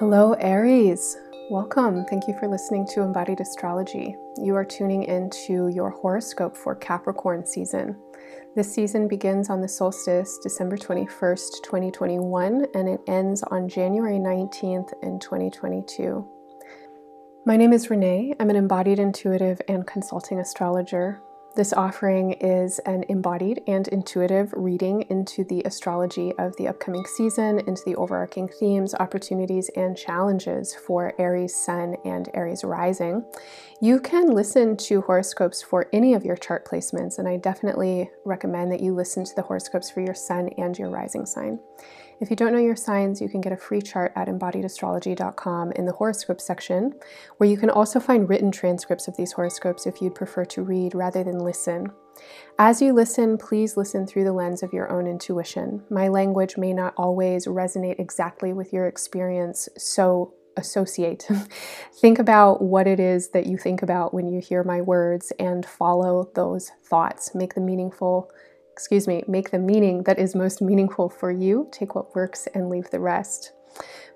Hello, Aries. Welcome. Thank you for listening to Embodied Astrology. You are tuning into your horoscope for Capricorn season. This season begins on the solstice, December 21st, 2021, and it ends on January 19th in 2022. My name is Renee. I'm an embodied intuitive and consulting astrologer. This offering is an embodied and intuitive reading into the astrology of the upcoming season, into the overarching themes, opportunities, and challenges for Aries Sun and Aries Rising. You can listen to horoscopes for any of your chart placements, and I definitely recommend that you listen to the horoscopes for your Sun and your Rising sign. If you don't know your signs, you can get a free chart at embodiedastrology.com in the horoscope section, where you can also find written transcripts of these horoscopes if you'd prefer to read rather than listen. As you listen, please listen through the lens of your own intuition. My language may not always resonate exactly with your experience, so associate. think about what it is that you think about when you hear my words and follow those thoughts. Make them meaningful excuse me, make the meaning that is most meaningful for you. Take what works and leave the rest.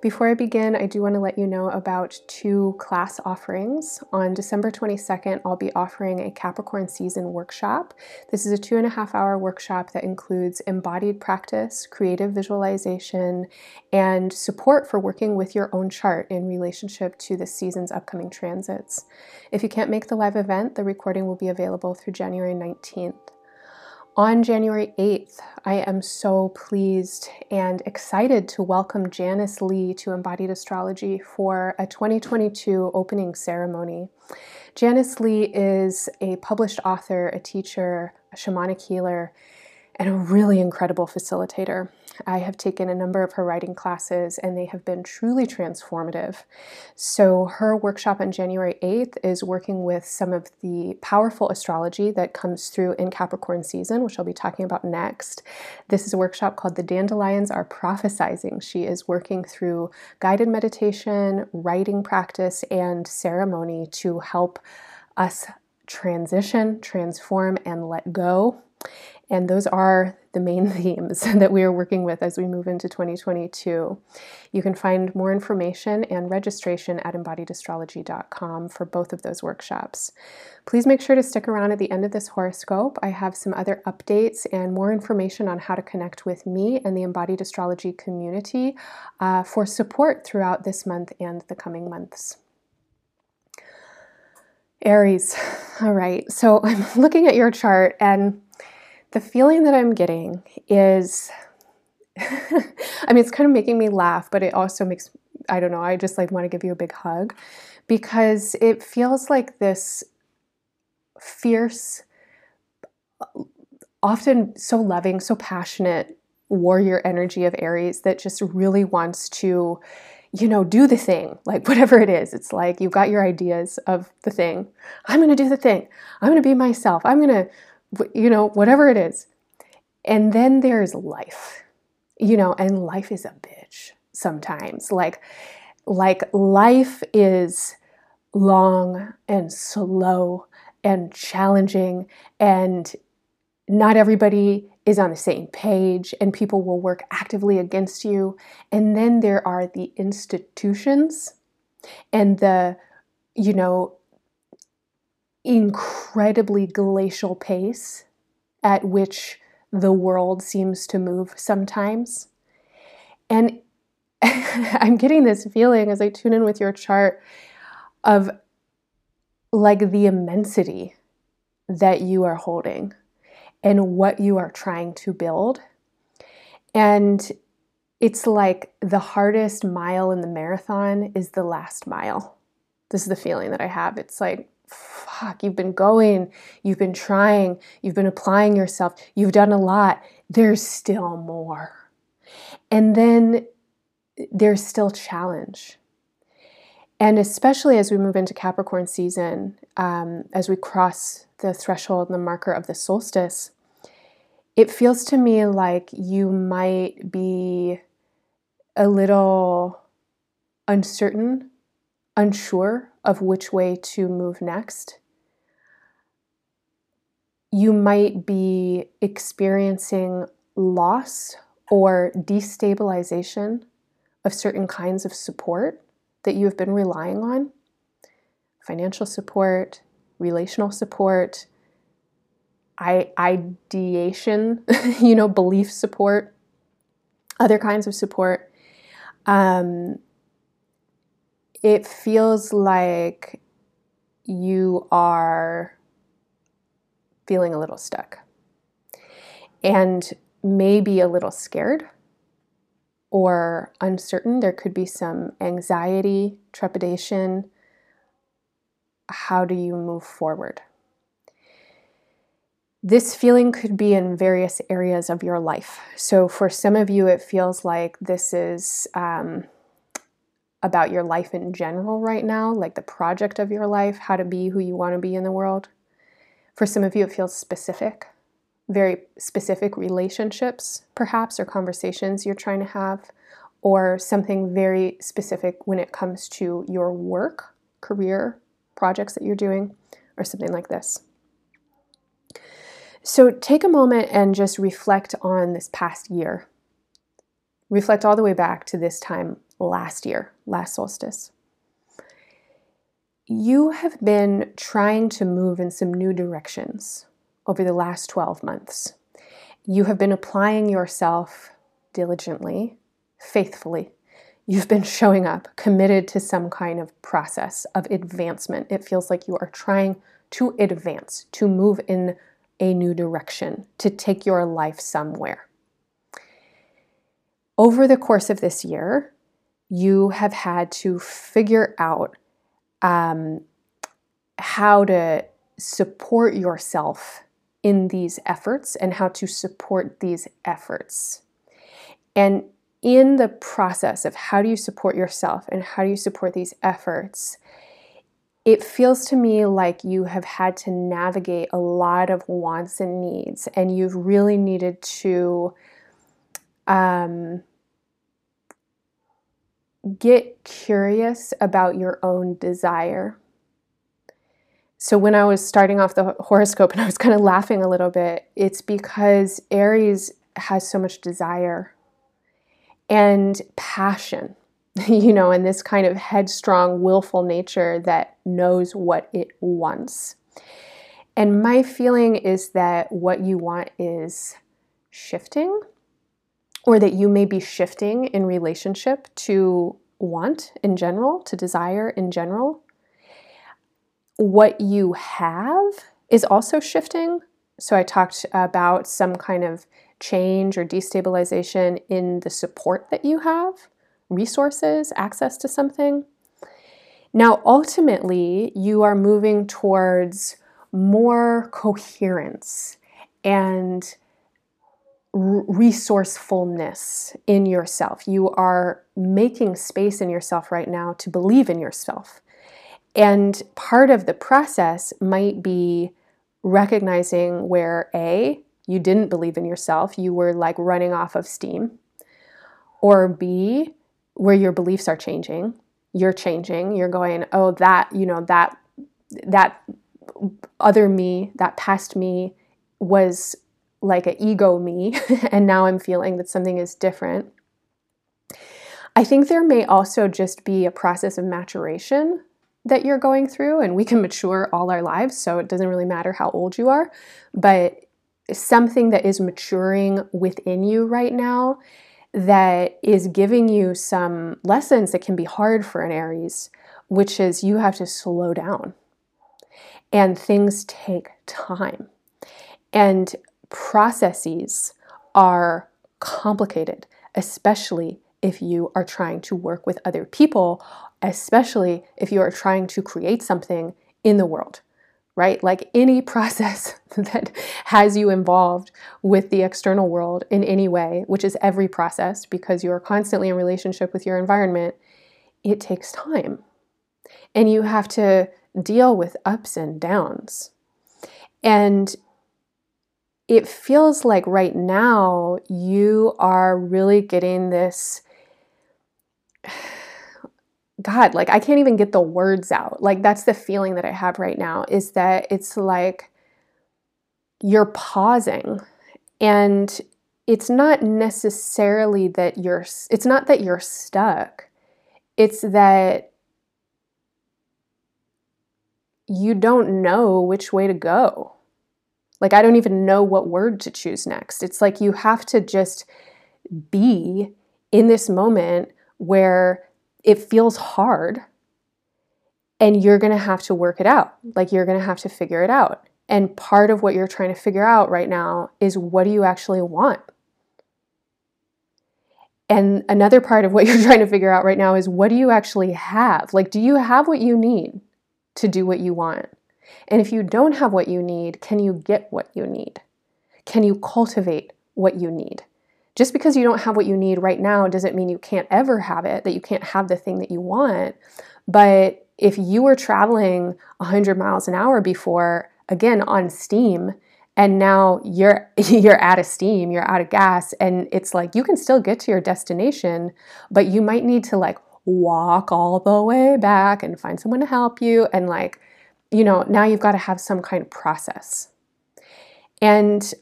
Before I begin, I do want to let you know about two class offerings. On December 22nd, I'll be offering a Capricorn season workshop. This is a two and a half hour workshop that includes embodied practice, creative visualization, and support for working with your own chart in relationship to the season's upcoming transits. If you can't make the live event, the recording will be available through January 19th. On January 8th, I am so pleased and excited to welcome Janice Lee to Embodied Astrology for a 2022 opening ceremony. Janice Lee is a published author, a teacher, a shamanic healer, and a really incredible facilitator. I have taken a number of her writing classes and they have been truly transformative. So, her workshop on January 8th is working with some of the powerful astrology that comes through in Capricorn season, which I'll be talking about next. This is a workshop called The Dandelions Are Prophesizing. She is working through guided meditation, writing practice, and ceremony to help us transition, transform, and let go and those are the main themes that we are working with as we move into 2022. You can find more information and registration at embodiedastrology.com for both of those workshops. Please make sure to stick around at the end of this horoscope. I have some other updates and more information on how to connect with me and the Embodied Astrology community uh, for support throughout this month and the coming months. Aries. All right, so I'm looking at your chart and the feeling that I'm getting is I mean, it's kind of making me laugh, but it also makes, I don't know, I just like want to give you a big hug because it feels like this fierce, often so loving, so passionate warrior energy of Aries that just really wants to, you know, do the thing, like whatever it is. It's like you've got your ideas of the thing. I'm going to do the thing. I'm going to be myself. I'm going to you know, whatever it is. And then there's life, you know, and life is a bitch sometimes. Like, like life is long and slow and challenging and not everybody is on the same page and people will work actively against you and then there are the institutions and the you know incredibly glacial pace at which the world seems to move sometimes. And I'm getting this feeling as I tune in with your chart of like the immensity that you are holding and what you are trying to build. And it's like the hardest mile in the marathon is the last mile. This is the feeling that I have. It's like fuck, you've been going, you've been trying, you've been applying yourself, you've done a lot. There's still more. And then there's still challenge. And especially as we move into Capricorn season, um, as we cross the threshold and the marker of the solstice, it feels to me like you might be a little uncertain, unsure of which way to move next you might be experiencing loss or destabilization of certain kinds of support that you have been relying on financial support, relational support, ideation, you know, belief support, other kinds of support. Um, it feels like you are feeling a little stuck and maybe a little scared or uncertain. There could be some anxiety, trepidation. How do you move forward? This feeling could be in various areas of your life. So, for some of you, it feels like this is um, about your life in general right now, like the project of your life, how to be who you want to be in the world. For some of you, it feels specific, very specific relationships, perhaps, or conversations you're trying to have, or something very specific when it comes to your work, career, projects that you're doing, or something like this. So take a moment and just reflect on this past year. Reflect all the way back to this time last year, last solstice. You have been trying to move in some new directions over the last 12 months. You have been applying yourself diligently, faithfully. You've been showing up, committed to some kind of process of advancement. It feels like you are trying to advance, to move in a new direction, to take your life somewhere. Over the course of this year, you have had to figure out um, how to support yourself in these efforts and how to support these efforts. And in the process of how do you support yourself and how do you support these efforts, it feels to me like you have had to navigate a lot of wants and needs, and you've really needed to um, get curious about your own desire. So, when I was starting off the horoscope and I was kind of laughing a little bit, it's because Aries has so much desire and passion you know, and this kind of headstrong, willful nature that knows what it wants. And my feeling is that what you want is shifting, or that you may be shifting in relationship to want in general, to desire in general. What you have is also shifting. So I talked about some kind of change or destabilization in the support that you have resources, access to something. Now, ultimately, you are moving towards more coherence and resourcefulness in yourself. You are making space in yourself right now to believe in yourself. And part of the process might be recognizing where A, you didn't believe in yourself, you were like running off of steam, or B, where your beliefs are changing you're changing you're going oh that you know that that other me that past me was like an ego me and now i'm feeling that something is different. I think there may also just be a process of maturation that you're going through and we can mature all our lives so it doesn't really matter how old you are. But something that is maturing within you right now that is giving you some lessons that can be hard for an Aries, which is you have to slow down. And things take time. And processes are complicated, especially if you are trying to work with other people, especially if you are trying to create something in the world right? Like any process that has you involved with the external world in any way, which is every process because you are constantly in relationship with your environment, it takes time. And you have to deal with ups and downs. And it feels like right now you are really getting this God, like I can't even get the words out. Like that's the feeling that I have right now is that it's like you're pausing. And it's not necessarily that you're it's not that you're stuck. It's that you don't know which way to go like i don't even know what word to choose next it's like you have to just be in this moment where it feels hard and you're going to have to work it out like you're going to have to figure it out and part of what you're trying to figure out right now is what do you actually want and another part of what you're trying to figure out right now is what do you actually have? Like, do you have what you need to do what you want? And if you don't have what you need, can you get what you need? Can you cultivate what you need? Just because you don't have what you need right now doesn't mean you can't ever have it, that you can't have the thing that you want. But if you were traveling 100 miles an hour before, again, on steam, and now you're you're out of steam you're out of gas and it's like you can still get to your destination but you might need to like walk all the way back and find someone to help you and like you know now you've got to have some kind of process. And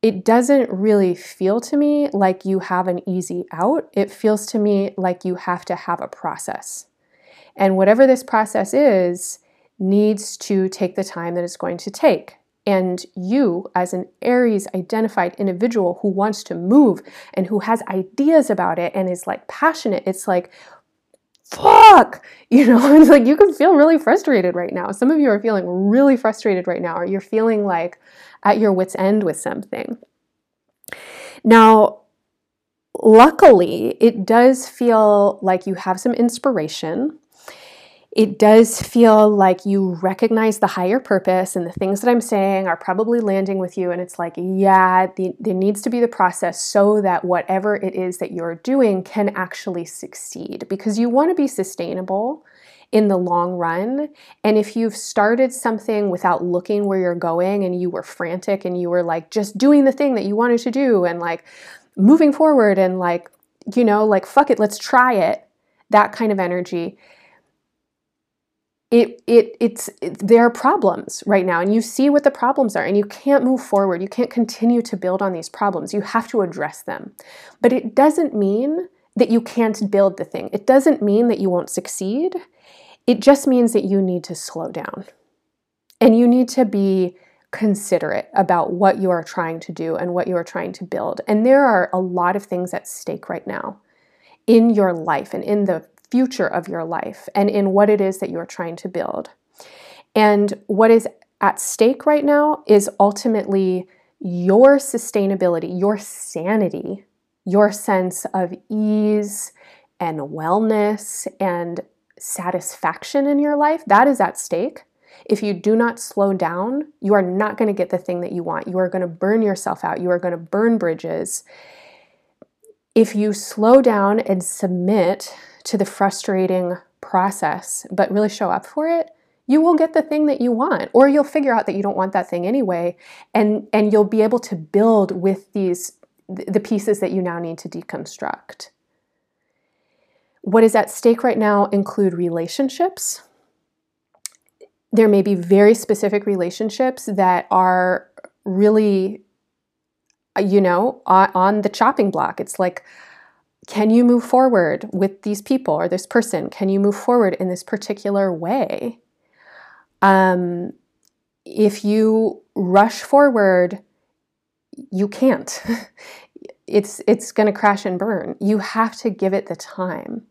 it doesn't really feel to me like you have an easy out. It feels to me like you have to have a process. And whatever this process is needs to take the time that it's going to take. And you, as an Aries identified individual who wants to move and who has ideas about it and is like passionate, it's like, fuck, you know, it's like you can feel really frustrated right now. Some of you are feeling really frustrated right now, or you're feeling like at your wits' end with something. Now, luckily, it does feel like you have some inspiration it does feel like you recognize the higher purpose and the things that I'm saying are probably landing with you. And it's like, yeah, the, there needs to be the process so that whatever it is that you're doing can actually succeed because you want to be sustainable in the long run. And if you've started something without looking where you're going and you were frantic and you were like just doing the thing that you wanted to do and like moving forward and like, you know, like, fuck it, let's try it, that kind of energy it, it it's it, there are problems right now and you see what the problems are and you can't move forward you can't continue to build on these problems you have to address them. But it doesn't mean that you can't build the thing. It doesn't mean that you won't succeed. It just means that you need to slow down. And you need to be considerate about what you are trying to do and what you are trying to build. And there are a lot of things at stake right now in your life and in the future of your life and in what it is that you're trying to build. And what is at stake right now is ultimately your sustainability, your sanity, your sense of ease and wellness and satisfaction in your life. That is at stake. If you do not slow down, you are not going to get the thing that you want. You are going to burn yourself out. You are going to burn bridges. If you slow down and submit to the frustrating process, but really show up for it, you will get the thing that you want or you'll figure out that you don't want that thing anyway and and you'll be able to build with these the pieces that you now need to deconstruct. What is at stake right now include relationships. There may be very specific relationships that are really you know on, on the chopping block. It's like can you move forward with these people or this person? Can you move forward in this particular way? Um, if you rush forward, you can't. it's it's going to crash and burn. You have to give it the time.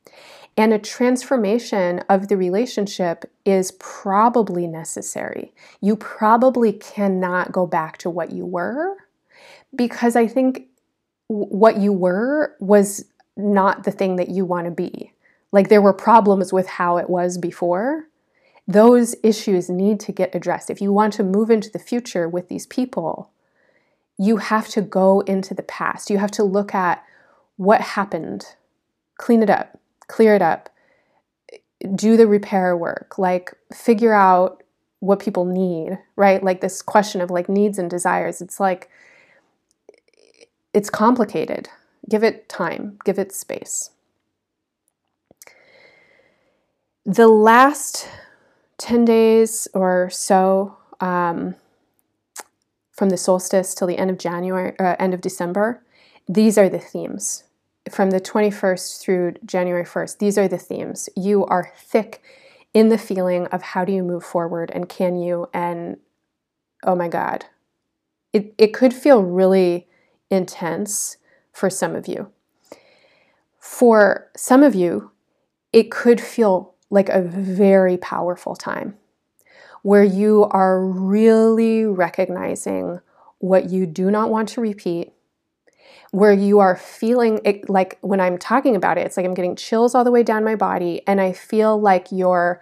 And a transformation of the relationship is probably necessary. You probably cannot go back to what you were because I think what you were was not the thing that you want to be. Like there were problems with how it was before. Those issues need to get addressed. If you want to move into the future with these people, you have to go into the past. You have to look at what happened, clean it up, clear it up, do the repair work, like figure out what people need, right? Like this question of like needs and desires. It's like, it's complicated. Give it time, give it space. The last 10 days or so um, from the solstice till the end of January, uh, end of December, these are the themes from the 21st through January 1st. These are the themes. You are thick in the feeling of how do you move forward and can you and oh my god. It it could feel really intense for some of you. For some of you, it could feel like a very powerful time where you are really recognizing what you do not want to repeat, where you are feeling it, like when I'm talking about it, it's like I'm getting chills all the way down my body, and I feel like your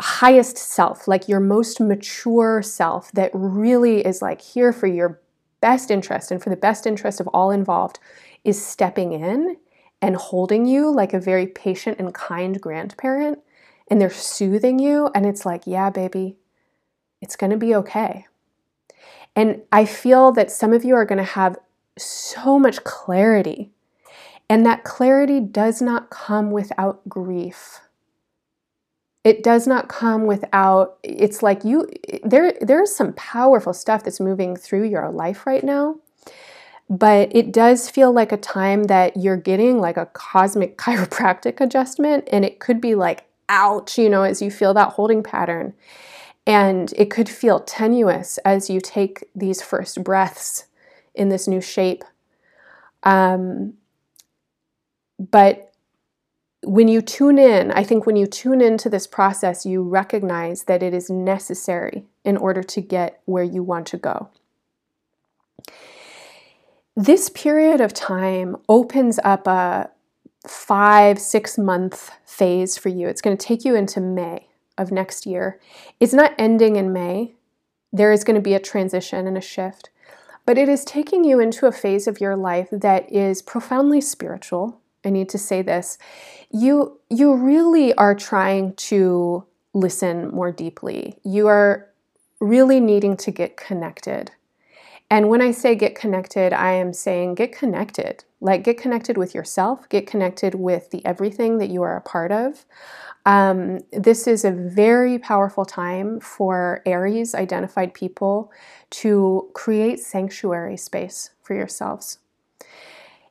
highest self, like your most mature self, that really is like here for your best interest and for the best interest of all involved, is stepping in and holding you like a very patient and kind grandparent. And they're soothing you, and it's like, yeah, baby, it's gonna be okay. And I feel that some of you are going to have so much clarity. And that clarity does not come without grief. It does not come without it's like you there there's some powerful stuff that's moving through your life right now. But it does feel like a time that you're getting like a cosmic chiropractic adjustment and it could be like ouch, you know, as you feel that holding pattern. And it could feel tenuous as you take these first breaths in this new shape. Um, but when you tune in, I think when you tune into this process, you recognize that it is necessary in order to get where you want to go. This period of time opens up a five, six month phase for you. It's going to take you into May of next year. It's not ending in May. There is going to be a transition and a shift, but it is taking you into a phase of your life that is profoundly spiritual. I need to say this. You you really are trying to listen more deeply. You are really needing to get connected. And when I say get connected, I am saying get connected. Like get connected with yourself, get connected with the everything that you are a part of. Um, this is a very powerful time for Aries identified people to create sanctuary space for yourselves.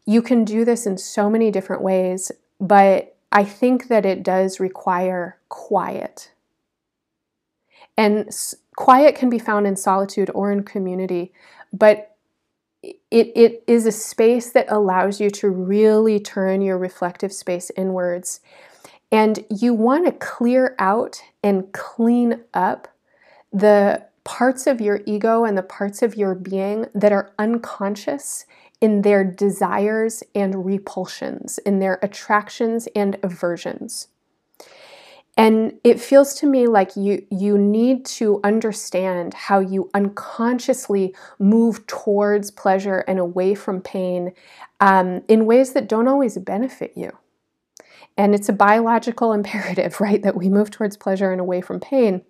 You can do this in so many different ways, but I think that it does require quiet. And quiet can be found in solitude or in community, but it, it is a space that allows you to really turn your reflective space inwards and you want to clear out and clean up the parts of your ego and the parts of your being that are unconscious in their desires and repulsions, in their attractions and aversions. And it feels to me like you you need to understand how you unconsciously move towards pleasure and away from pain um, in ways that don't always benefit you. And it's a biological imperative, right, that we move towards pleasure and away from pain.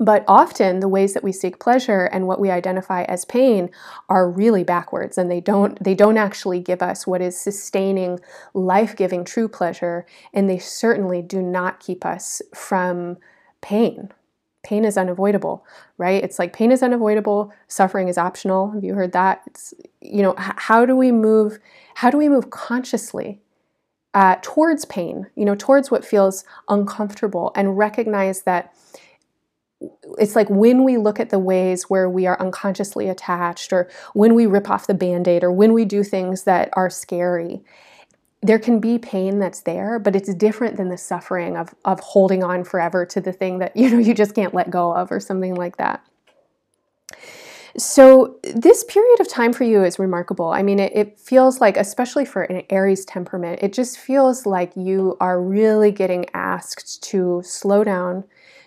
But often the ways that we seek pleasure and what we identify as pain are really backwards and they don't they don't actually give us what is sustaining, life-giving true pleasure and they certainly do not keep us from pain. Pain is unavoidable, right? It's like pain is unavoidable, suffering is optional. Have you heard that? It's you know, how do we move how do we move consciously uh, towards pain, you know, towards what feels uncomfortable, and recognize that it's like when we look at the ways where we are unconsciously attached, or when we rip off the band aid, or when we do things that are scary, there can be pain that's there, but it's different than the suffering of, of holding on forever to the thing that you know you just can't let go of, or something like that. So, this period of time for you is remarkable. I mean, it, it, feels like, especially for an Aries temperament, it just feels like you are really getting asked to slow down,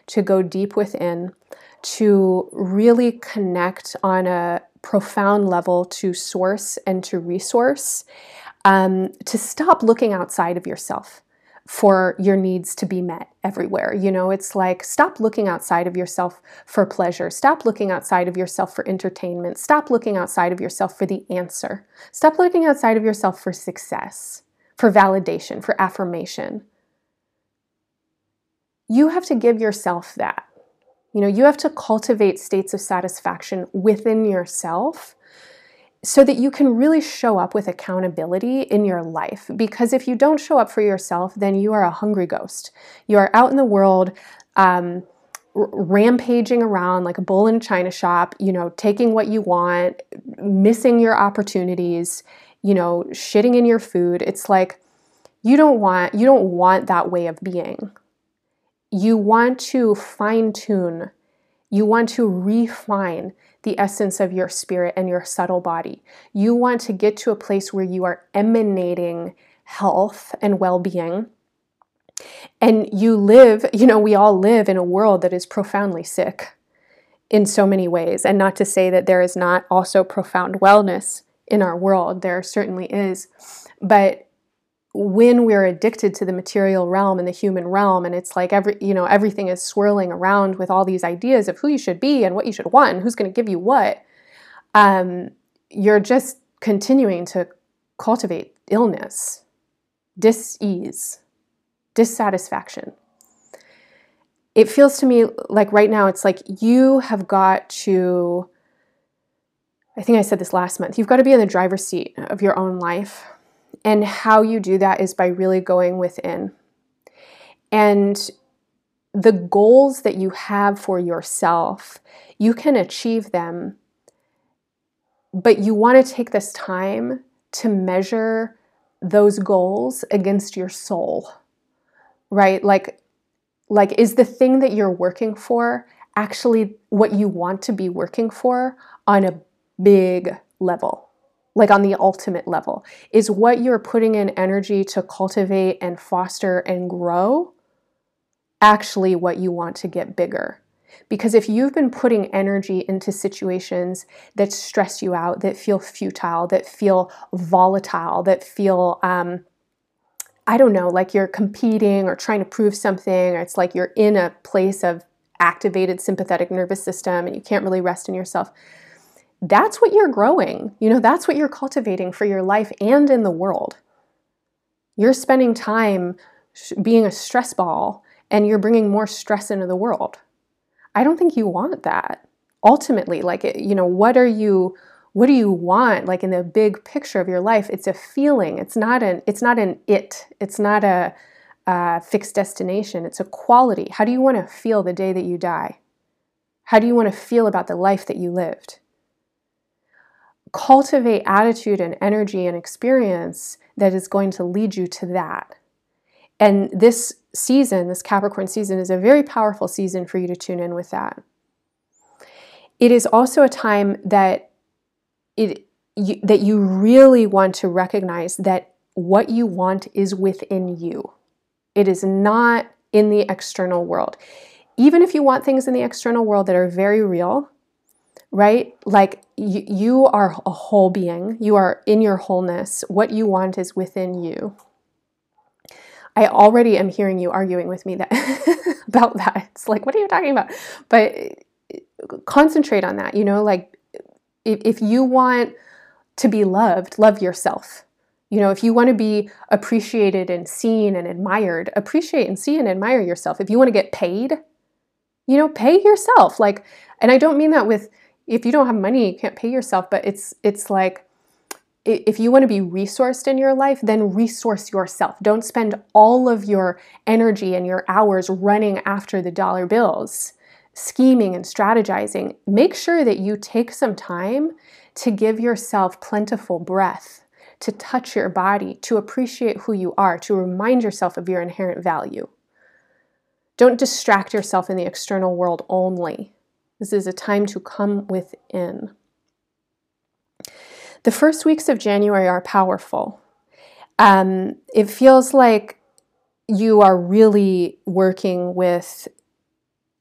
to go deep within, to really connect on a profound level to source and to resource, um, to stop looking outside of yourself for your needs to be met everywhere. You know, it's like stop looking outside of yourself for pleasure. Stop looking outside of yourself for entertainment. Stop looking outside of yourself for the answer. Stop looking outside of yourself for success, for validation, for affirmation. You have to give yourself that. You know, you have to cultivate states of satisfaction within yourself so that you can really show up with accountability in your life. Because if you don't show up for yourself, then you are a hungry ghost. You are out in the world. Um, rampaging around like a bull in a china shop, you know, taking what you want, missing your opportunities, you know, shitting in your food. It's like you don't want you don't want that way of being. You want to fine tune. You want to refine the essence of your spirit and your subtle body. You want to get to a place where you are emanating health and well-being and you live, you know, we all live in a world that is profoundly sick in so many ways. And not to say that there is not also profound wellness in our world, there certainly is. But when we're addicted to the material realm and the human realm and it's like every you know everything is swirling around with all these ideas of who you should be and what you should want and who's going to give you what um, you're just continuing to cultivate illness dis-ease dissatisfaction. It feels to me like right now it's like you have got to, I think I said this last month, you've got to be in the driver's seat of your own life. And how you do that is by really going within. And the goals that you have for yourself, you can achieve them, but you want to take this time to measure those goals against your soul right? Like, like is the thing that you're working for actually what you want to be working for on a big level? Like on the ultimate level, is what you're putting in energy to cultivate and foster and grow actually what you want to get bigger? Because if you've been putting energy into situations that stress you out, that feel futile, that feel volatile, that feel um, I don't know, like you're competing or trying to prove something, or it's like you're in a place of activated sympathetic nervous system and you can't really rest in yourself. That's what you're growing. You know, that's what you're cultivating for your life and in the world. You're spending time being a stress ball and you're bringing more stress into the world. I don't think you want that. Ultimately, like, you know, what are you what do you want like in the big picture of your life it's a feeling it's not an it's not an it it's not a, a fixed destination it's a quality how do you want to feel the day that you die how do you want to feel about the life that you lived cultivate attitude and energy and experience that is going to lead you to that and this season this capricorn season is a very powerful season for you to tune in with that it is also a time that it you, that you really want to recognize that what you want is within you. It is not in the external world. Even if you want things in the external world that are very real, right? Like you, you are a whole being, you are in your wholeness. What you want is within you. I already am hearing you arguing with me that about that. It's like, what are you talking about? But concentrate on that, you know, like if, if you want to be loved, love yourself. You know, if you want to be appreciated and seen and admired, appreciate and see and admire yourself. If you want to get paid, you know, pay yourself. Like, and I don't mean that with if you don't have money, you can't pay yourself, but it's it's like if you want to be resourced in your life, then resource yourself. Don't spend all of your energy and your hours running after the dollar bills scheming and strategizing, make sure that you take some time to give yourself plentiful breath, to touch your body, to appreciate who you are, to remind yourself of your inherent value. Don't distract yourself in the external world only. This is a time to come within. The first weeks of January are powerful. Um, it feels like you are really working with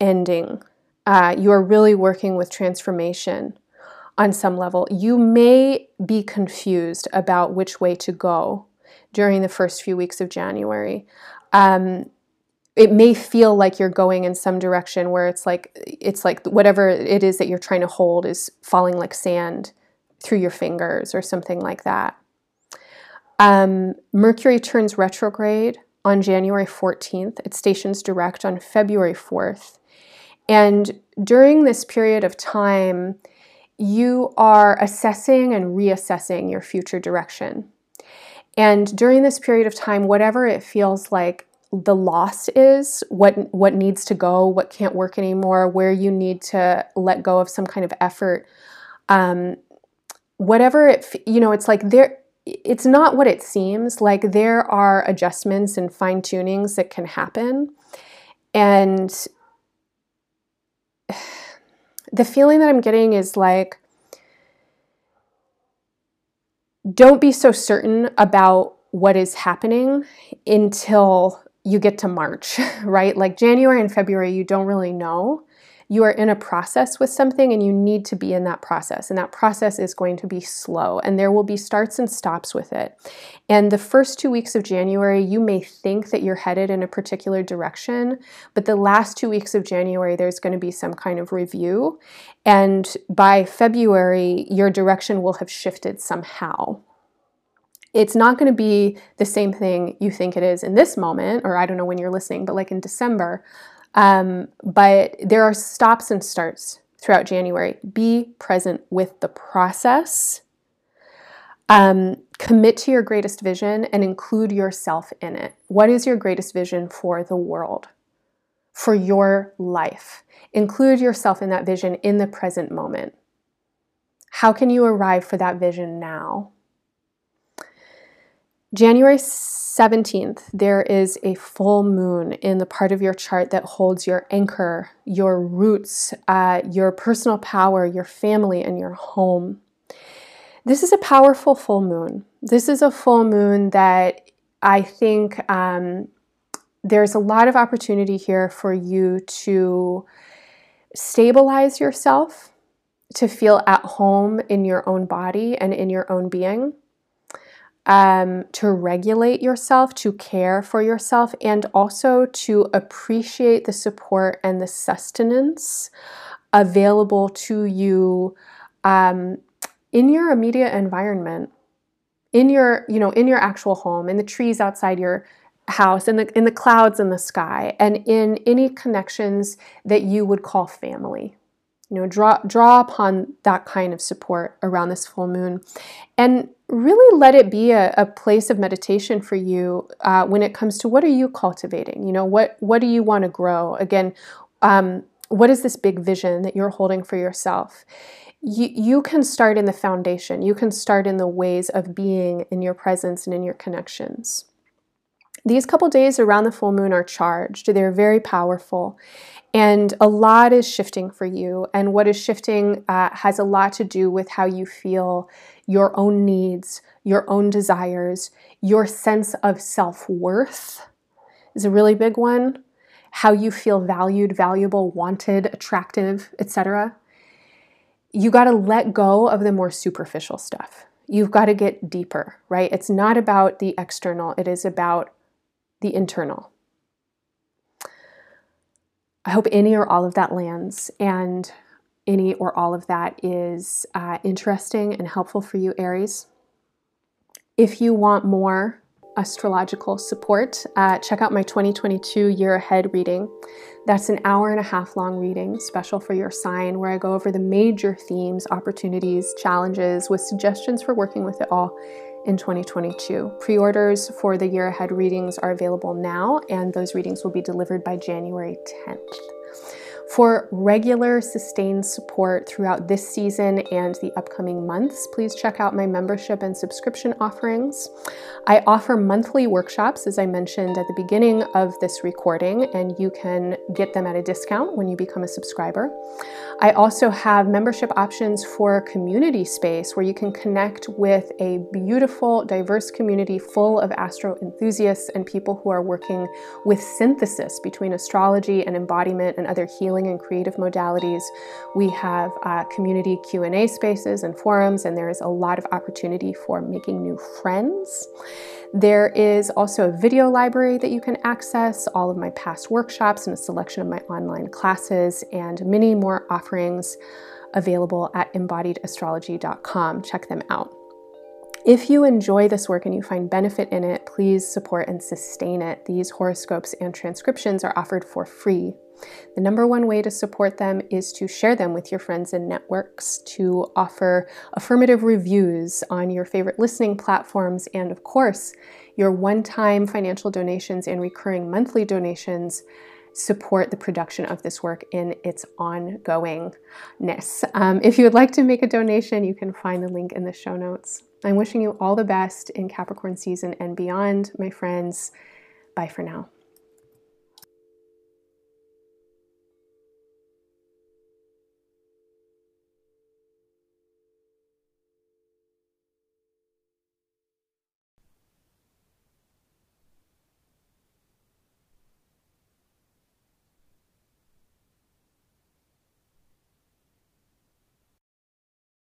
ending. Uh, you are really working with transformation on some level. You may be confused about which way to go during the first few weeks of January. Um, it may feel like you're going in some direction where it's like it's like whatever it is that you're trying to hold is falling like sand through your fingers or something like that. Um, Mercury turns retrograde on January 14th. It stations direct on February 4th. And during this period of time, you are assessing and reassessing your future direction. And during this period of time, whatever it feels like the loss is, what what needs to go, what can't work anymore, where you need to let go of some kind of effort, um, whatever it you know, it's like there. It's not what it seems like. There are adjustments and fine tunings that can happen, and the feeling that I'm getting is like don't be so certain about what is happening until you get to March, right? Like January and February, you don't really know. You are in a process with something and you need to be in that process. And that process is going to be slow and there will be starts and stops with it. And the first two weeks of January, you may think that you're headed in a particular direction, but the last two weeks of January, there's going to be some kind of review. And by February, your direction will have shifted somehow it's not going to be the same thing you think it is in this moment, or I don't know when you're listening, but like in December. Um, but there are stops and starts throughout January. Be present with the process. Um, commit to your greatest vision and include yourself in it. What is your greatest vision for the world, for your life? Include yourself in that vision in the present moment. How can you arrive for that vision now? January 17th, there is a full moon in the part of your chart that holds your anchor, your roots, uh, your personal power, your family, and your home. This is a powerful full moon. This is a full moon that I think um, there's a lot of opportunity here for you to stabilize yourself, to feel at home in your own body and in your own being um, to regulate yourself, to care for yourself, and also to appreciate the support and the sustenance available to you um, in your immediate environment, in your you know in your actual home, in the trees outside your house, in the in the clouds in the sky, and in any connections that you would call family you know draw draw upon that kind of support around this full moon and really let it be a, a place of meditation for you uh, when it comes to what are you cultivating? You know what what do you want to grow? Again um, what is this big vision that you're holding for yourself? You, you can start in the foundation. You can start in the ways of being in your presence and in your connections these couple days around the full moon are charged they're very powerful and a lot is shifting for you. And what is shifting uh, has a lot to do with how you feel your own needs, your own desires, your sense of self worth is a really big one. How you feel valued, valuable, wanted, attractive, etc. You got to let go of the more superficial stuff. You've got to get deeper, right? It's not about the external, it is about the internal. I hope any or all of that lands and any or all of that is uh, interesting and helpful for you, Aries. If you want more astrological support, uh, check out my 2022 year ahead reading. That's an hour and a half long reading, special for your sign, where I go over the major themes, opportunities, challenges, with suggestions for working with it all in 2022. Pre orders for the year ahead readings are available now, and those readings will be delivered by January 10th. For regular, sustained support throughout this season and the upcoming months, please check out my membership and subscription offerings. I offer monthly workshops, as I mentioned at the beginning of this recording, and you can get them at a discount when you become a subscriber. I also have membership options for community space where you can connect with a beautiful, diverse community full of astro enthusiasts and people who are working with synthesis between astrology and embodiment and other healing healing and creative modalities. We have uh, community Q&A spaces and forums, and there is a lot of opportunity for making new friends. There is also a video library that you can access, all of my past workshops and a selection of my online classes, and many more offerings available at embodiedastrology.com. Check them out. If you enjoy this work and you find benefit in it, please support and sustain it. These horoscopes and transcriptions are offered for free The number one way to support them is to share them with your friends and networks, to offer affirmative reviews on your favorite listening platforms, and of course, your one time financial donations and recurring monthly donations support the production of this work in its ongoingness. Um, if you would like to make a donation, you can find the link in the show notes. I'm wishing you all the best in Capricorn season and beyond, my friends. Bye for now.